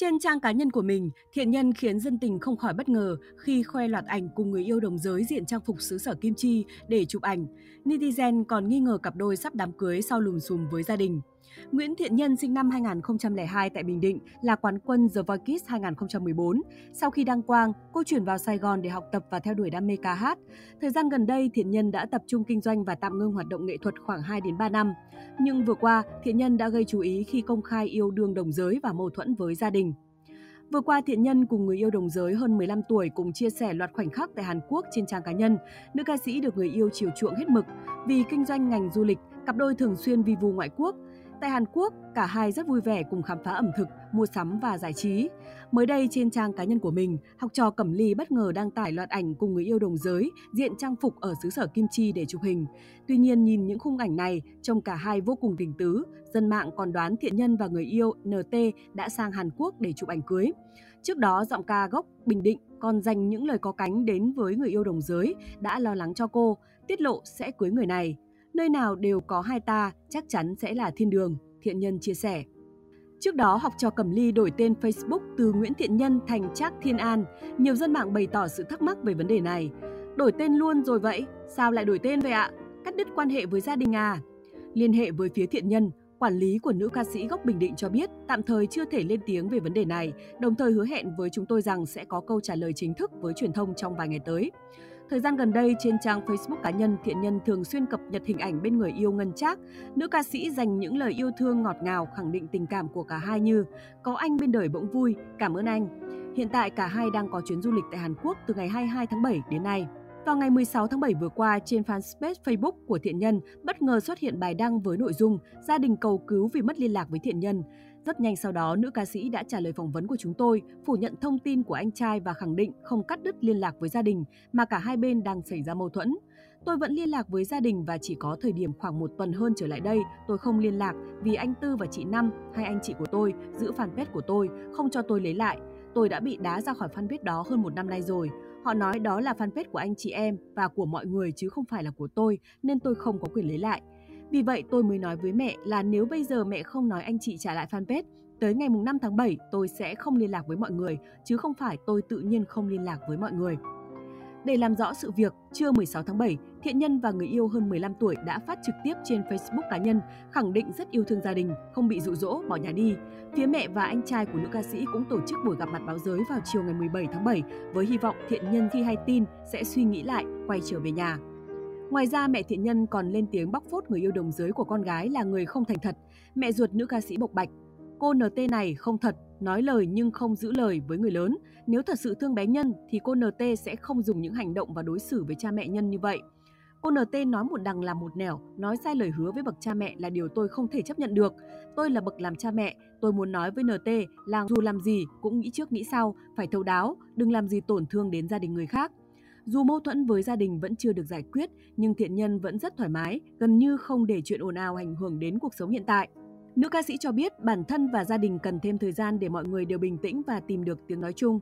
Trên trang cá nhân của mình, thiện nhân khiến dân tình không khỏi bất ngờ khi khoe loạt ảnh cùng người yêu đồng giới diện trang phục xứ sở Kim Chi để chụp ảnh. Netizen còn nghi ngờ cặp đôi sắp đám cưới sau lùm xùm với gia đình. Nguyễn Thiện Nhân sinh năm 2002 tại Bình Định là quán quân The Voice Kids 2014. Sau khi đăng quang, cô chuyển vào Sài Gòn để học tập và theo đuổi đam mê ca hát. Thời gian gần đây, Thiện Nhân đã tập trung kinh doanh và tạm ngưng hoạt động nghệ thuật khoảng 2 đến 3 năm. Nhưng vừa qua, Thiện Nhân đã gây chú ý khi công khai yêu đương đồng giới và mâu thuẫn với gia đình. Vừa qua, Thiện Nhân cùng người yêu đồng giới hơn 15 tuổi cùng chia sẻ loạt khoảnh khắc tại Hàn Quốc trên trang cá nhân. Nữ ca sĩ được người yêu chiều chuộng hết mực. Vì kinh doanh ngành du lịch, cặp đôi thường xuyên vi vu ngoại quốc. Tại Hàn Quốc, cả hai rất vui vẻ cùng khám phá ẩm thực, mua sắm và giải trí. Mới đây trên trang cá nhân của mình, học trò Cẩm Ly bất ngờ đăng tải loạt ảnh cùng người yêu đồng giới diện trang phục ở xứ sở Kim Chi để chụp hình. Tuy nhiên nhìn những khung ảnh này, trông cả hai vô cùng tình tứ, dân mạng còn đoán thiện nhân và người yêu NT đã sang Hàn Quốc để chụp ảnh cưới. Trước đó, giọng ca gốc Bình Định còn dành những lời có cánh đến với người yêu đồng giới đã lo lắng cho cô, tiết lộ sẽ cưới người này nơi nào đều có hai ta chắc chắn sẽ là thiên đường, thiện nhân chia sẻ. Trước đó, học trò Cẩm Ly đổi tên Facebook từ Nguyễn Thiện Nhân thành Trác Thiên An. Nhiều dân mạng bày tỏ sự thắc mắc về vấn đề này. Đổi tên luôn rồi vậy? Sao lại đổi tên vậy ạ? Cắt đứt quan hệ với gia đình à? Liên hệ với phía thiện nhân, quản lý của nữ ca sĩ gốc Bình Định cho biết tạm thời chưa thể lên tiếng về vấn đề này, đồng thời hứa hẹn với chúng tôi rằng sẽ có câu trả lời chính thức với truyền thông trong vài ngày tới. Thời gian gần đây, trên trang Facebook cá nhân, thiện nhân thường xuyên cập nhật hình ảnh bên người yêu Ngân Trác. Nữ ca sĩ dành những lời yêu thương ngọt ngào khẳng định tình cảm của cả hai như có anh bên đời bỗng vui, cảm ơn anh. Hiện tại cả hai đang có chuyến du lịch tại Hàn Quốc từ ngày 22 tháng 7 đến nay. Vào ngày 16 tháng 7 vừa qua, trên fanpage Facebook của Thiện Nhân bất ngờ xuất hiện bài đăng với nội dung gia đình cầu cứu vì mất liên lạc với Thiện Nhân. Rất nhanh sau đó, nữ ca sĩ đã trả lời phỏng vấn của chúng tôi, phủ nhận thông tin của anh trai và khẳng định không cắt đứt liên lạc với gia đình mà cả hai bên đang xảy ra mâu thuẫn. Tôi vẫn liên lạc với gia đình và chỉ có thời điểm khoảng một tuần hơn trở lại đây tôi không liên lạc vì anh Tư và chị Năm, hai anh chị của tôi, giữ fanpage của tôi, không cho tôi lấy lại. Tôi đã bị đá ra khỏi fanpage đó hơn một năm nay rồi. Họ nói đó là fanpage của anh chị em và của mọi người chứ không phải là của tôi nên tôi không có quyền lấy lại. Vì vậy tôi mới nói với mẹ là nếu bây giờ mẹ không nói anh chị trả lại fanpage, tới ngày 5 tháng 7 tôi sẽ không liên lạc với mọi người, chứ không phải tôi tự nhiên không liên lạc với mọi người. Để làm rõ sự việc, trưa 16 tháng 7, Thiện Nhân và người yêu hơn 15 tuổi đã phát trực tiếp trên Facebook cá nhân, khẳng định rất yêu thương gia đình, không bị dụ dỗ bỏ nhà đi. Phía mẹ và anh trai của nữ ca sĩ cũng tổ chức buổi gặp mặt báo giới vào chiều ngày 17 tháng 7 với hy vọng Thiện Nhân khi hay tin sẽ suy nghĩ lại, quay trở về nhà. Ngoài ra, mẹ Thiện Nhân còn lên tiếng bóc phốt người yêu đồng giới của con gái là người không thành thật. Mẹ ruột nữ ca sĩ bộc bạch, cô NT này không thật, nói lời nhưng không giữ lời với người lớn. Nếu thật sự thương bé Nhân thì cô NT sẽ không dùng những hành động và đối xử với cha mẹ Nhân như vậy. Cô NT nói một đằng làm một nẻo, nói sai lời hứa với bậc cha mẹ là điều tôi không thể chấp nhận được. Tôi là bậc làm cha mẹ, tôi muốn nói với NT là dù làm gì cũng nghĩ trước nghĩ sau, phải thấu đáo, đừng làm gì tổn thương đến gia đình người khác. Dù mâu thuẫn với gia đình vẫn chưa được giải quyết, nhưng thiện nhân vẫn rất thoải mái, gần như không để chuyện ồn ào ảnh hưởng đến cuộc sống hiện tại. Nữ ca sĩ cho biết bản thân và gia đình cần thêm thời gian để mọi người đều bình tĩnh và tìm được tiếng nói chung.